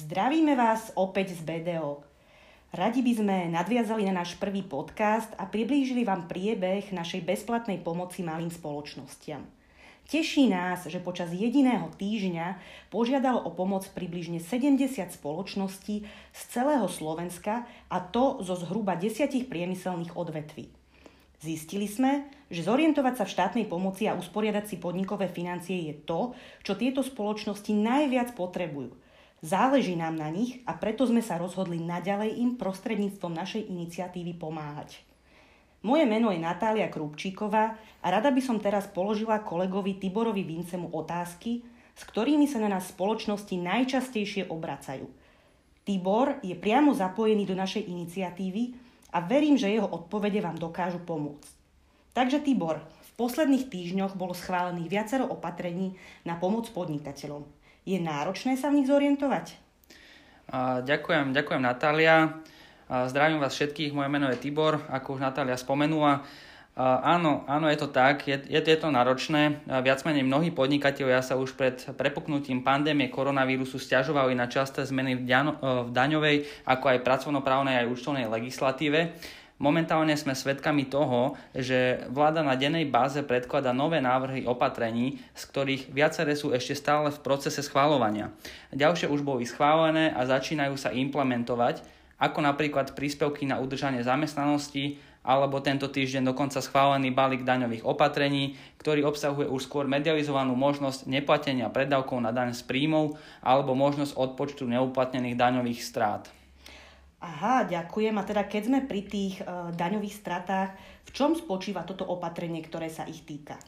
Zdravíme vás opäť z BDO. Radi by sme nadviazali na náš prvý podcast a priblížili vám priebeh našej bezplatnej pomoci malým spoločnostiam. Teší nás, že počas jediného týždňa požiadalo o pomoc približne 70 spoločností z celého Slovenska a to zo zhruba desiatich priemyselných odvetví. Zistili sme, že zorientovať sa v štátnej pomoci a usporiadať si podnikové financie je to, čo tieto spoločnosti najviac potrebujú. Záleží nám na nich a preto sme sa rozhodli naďalej im prostredníctvom našej iniciatívy pomáhať. Moje meno je Natália Krupčíková a rada by som teraz položila kolegovi Tiborovi Vincemu otázky, s ktorými sa na nás spoločnosti najčastejšie obracajú. Tibor je priamo zapojený do našej iniciatívy a verím, že jeho odpovede vám dokážu pomôcť. Takže Tibor, v posledných týždňoch bolo schválených viacero opatrení na pomoc podnikateľom. Je náročné sa v nich zorientovať? ďakujem, ďakujem Natália. Zdravím vás všetkých, moje meno je Tibor, ako už Natália spomenula. Áno, áno, je to tak, je, je, to náročné. Viac menej mnohí podnikatelia sa už pred prepuknutím pandémie koronavírusu stiažovali na časté zmeny v, diano, v daňovej, ako aj pracovnoprávnej aj účtovnej legislatíve. Momentálne sme svedkami toho, že vláda na dennej báze predklada nové návrhy opatrení, z ktorých viaceré sú ešte stále v procese schváľovania. Ďalšie už boli schválené a začínajú sa implementovať, ako napríklad príspevky na udržanie zamestnanosti alebo tento týždeň dokonca schválený balík daňových opatrení, ktorý obsahuje už skôr medializovanú možnosť neplatenia predávkov na daň z príjmov alebo možnosť odpočtu neuplatnených daňových strát. Aha, ďakujem. A teda keď sme pri tých e, daňových stratách, v čom spočíva toto opatrenie, ktoré sa ich týka?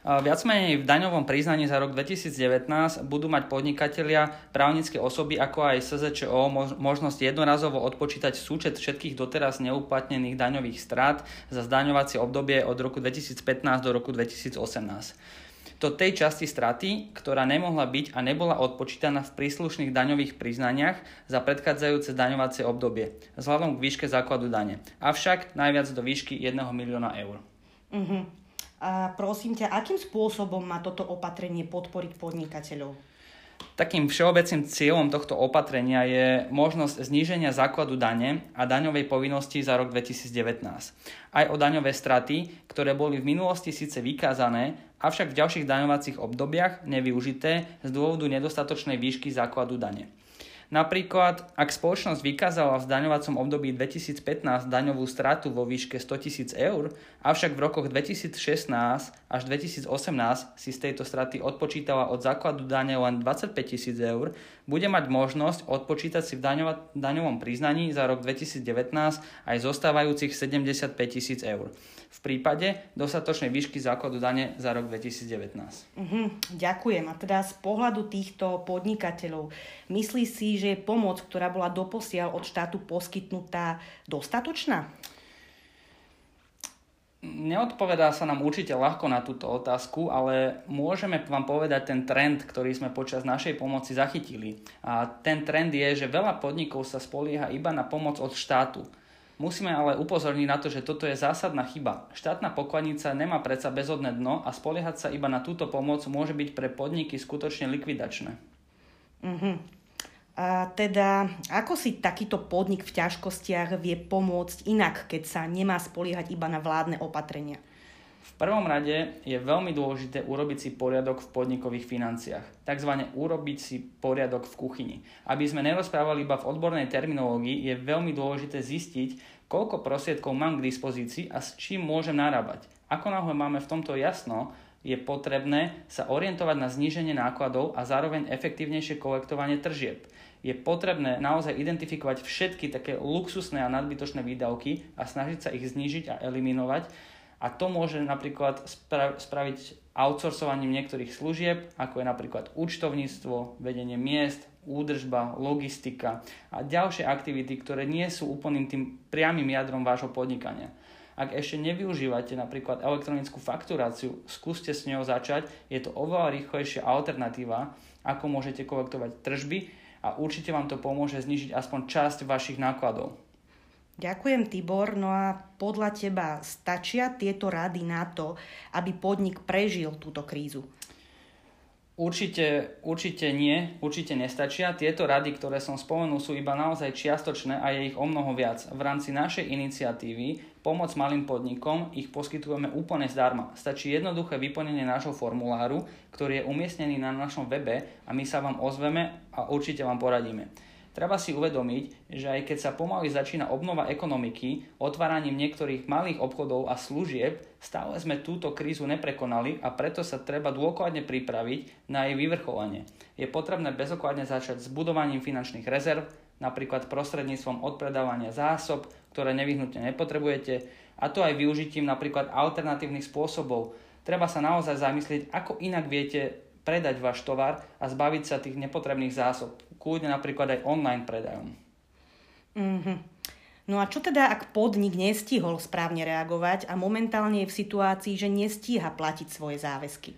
Viac menej v daňovom priznaní za rok 2019 budú mať podnikatelia, právnické osoby ako aj SZČO možnosť jednorazovo odpočítať súčet všetkých doteraz neuplatnených daňových strát za zdaňovacie obdobie od roku 2015 do roku 2018 to tej časti straty, ktorá nemohla byť a nebola odpočítaná v príslušných daňových priznaniach za predchádzajúce daňovacie obdobie, vzhľadom k výške základu dane. Avšak najviac do výšky 1 milióna eur. Uh-huh. A prosím ťa, akým spôsobom má toto opatrenie podporiť podnikateľov? Takým všeobecným cieľom tohto opatrenia je možnosť zníženia základu dane a daňovej povinnosti za rok 2019. Aj o daňové straty, ktoré boli v minulosti síce vykázané, avšak v ďalších daňovacích obdobiach nevyužité z dôvodu nedostatočnej výšky základu dane. Napríklad, ak spoločnosť vykázala v zdaňovacom období 2015 daňovú stratu vo výške 100 000 eur, avšak v rokoch 2016 až 2018 si z tejto straty odpočítala od základu dane len 25 000 eur, bude mať možnosť odpočítať si v daňovom priznaní za rok 2019 aj zostávajúcich 75 000 eur v prípade dostatočnej výšky základu dane za rok 2019. Uh-huh, ďakujem. A teda z pohľadu týchto podnikateľov, myslí si, že je pomoc, ktorá bola doposiaľ od štátu poskytnutá, dostatočná? Neodpovedá sa nám určite ľahko na túto otázku, ale môžeme vám povedať ten trend, ktorý sme počas našej pomoci zachytili. A ten trend je, že veľa podnikov sa spolieha iba na pomoc od štátu. Musíme ale upozorniť na to, že toto je zásadná chyba. Štátna pokladnica nemá predsa bezodné dno a spoliehať sa iba na túto pomoc môže byť pre podniky skutočne likvidačné. Uh-huh. A teda, ako si takýto podnik v ťažkostiach vie pomôcť inak, keď sa nemá spoliehať iba na vládne opatrenia? V prvom rade je veľmi dôležité urobiť si poriadok v podnikových financiách, takzvané urobiť si poriadok v kuchyni. Aby sme nerozprávali iba v odbornej terminológii, je veľmi dôležité zistiť, koľko prostriedkov mám k dispozícii a s čím môžem narábať. Ako náhle máme v tomto jasno, je potrebné sa orientovať na zníženie nákladov a zároveň efektívnejšie kolektovanie tržieb. Je potrebné naozaj identifikovať všetky také luxusné a nadbytočné výdavky a snažiť sa ich znížiť a eliminovať, a to môže napríklad spra- spraviť outsourcovaním niektorých služieb, ako je napríklad účtovníctvo, vedenie miest, údržba, logistika a ďalšie aktivity, ktoré nie sú úplným tým priamým jadrom vášho podnikania. Ak ešte nevyužívate napríklad elektronickú fakturáciu, skúste s ňou začať, je to oveľa rýchlejšia alternatíva, ako môžete kolektovať tržby a určite vám to pomôže znižiť aspoň časť vašich nákladov. Ďakujem, Tibor. No a podľa teba stačia tieto rady na to, aby podnik prežil túto krízu? Určite, určite nie, určite nestačia. Tieto rady, ktoré som spomenul, sú iba naozaj čiastočné a je ich o mnoho viac. V rámci našej iniciatívy Pomoc malým podnikom ich poskytujeme úplne zdarma. Stačí jednoduché vyplnenie nášho formuláru, ktorý je umiestnený na našom webe a my sa vám ozveme a určite vám poradíme. Treba si uvedomiť, že aj keď sa pomaly začína obnova ekonomiky, otváraním niektorých malých obchodov a služieb, stále sme túto krízu neprekonali a preto sa treba dôkladne pripraviť na jej vyvrcholenie. Je potrebné bezokladne začať s budovaním finančných rezerv, napríklad prostredníctvom odpredávania zásob, ktoré nevyhnutne nepotrebujete, a to aj využitím napríklad alternatívnych spôsobov. Treba sa naozaj zamyslieť, ako inak viete predať váš tovar a zbaviť sa tých nepotrebných zásob kľudne napríklad aj online predajom. Mm-hmm. No a čo teda, ak podnik nestihol správne reagovať a momentálne je v situácii, že nestíha platiť svoje záväzky?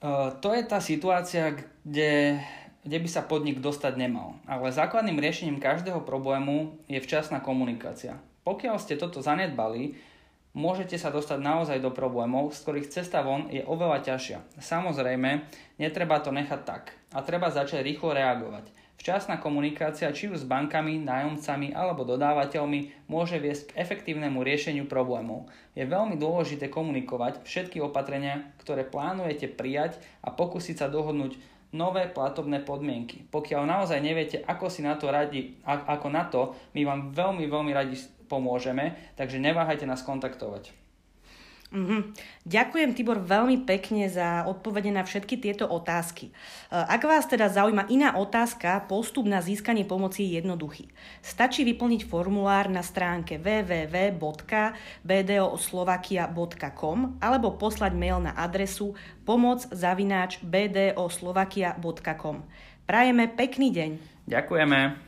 Uh, to je tá situácia, kde, kde by sa podnik dostať nemal. Ale základným riešením každého problému je včasná komunikácia. Pokiaľ ste toto zanedbali, môžete sa dostať naozaj do problémov, z ktorých cesta von je oveľa ťažšia. Samozrejme, netreba to nechať tak a treba začať rýchlo reagovať. Včasná komunikácia či už s bankami, nájomcami alebo dodávateľmi môže viesť k efektívnemu riešeniu problémov. Je veľmi dôležité komunikovať všetky opatrenia, ktoré plánujete prijať a pokúsiť sa dohodnúť nové platobné podmienky. Pokiaľ naozaj neviete, ako si na to radi, ako na to, my vám veľmi, veľmi radi pomôžeme, takže neváhajte nás kontaktovať. Mm-hmm. Ďakujem, Tibor, veľmi pekne za odpovede na všetky tieto otázky. E, ak vás teda zaujíma iná otázka, postup na získanie pomoci je jednoduchý. Stačí vyplniť formulár na stránke www.bdoslovakia.com alebo poslať mail na adresu pomoc.bdoslovakia.com. Prajeme pekný deň. Ďakujeme.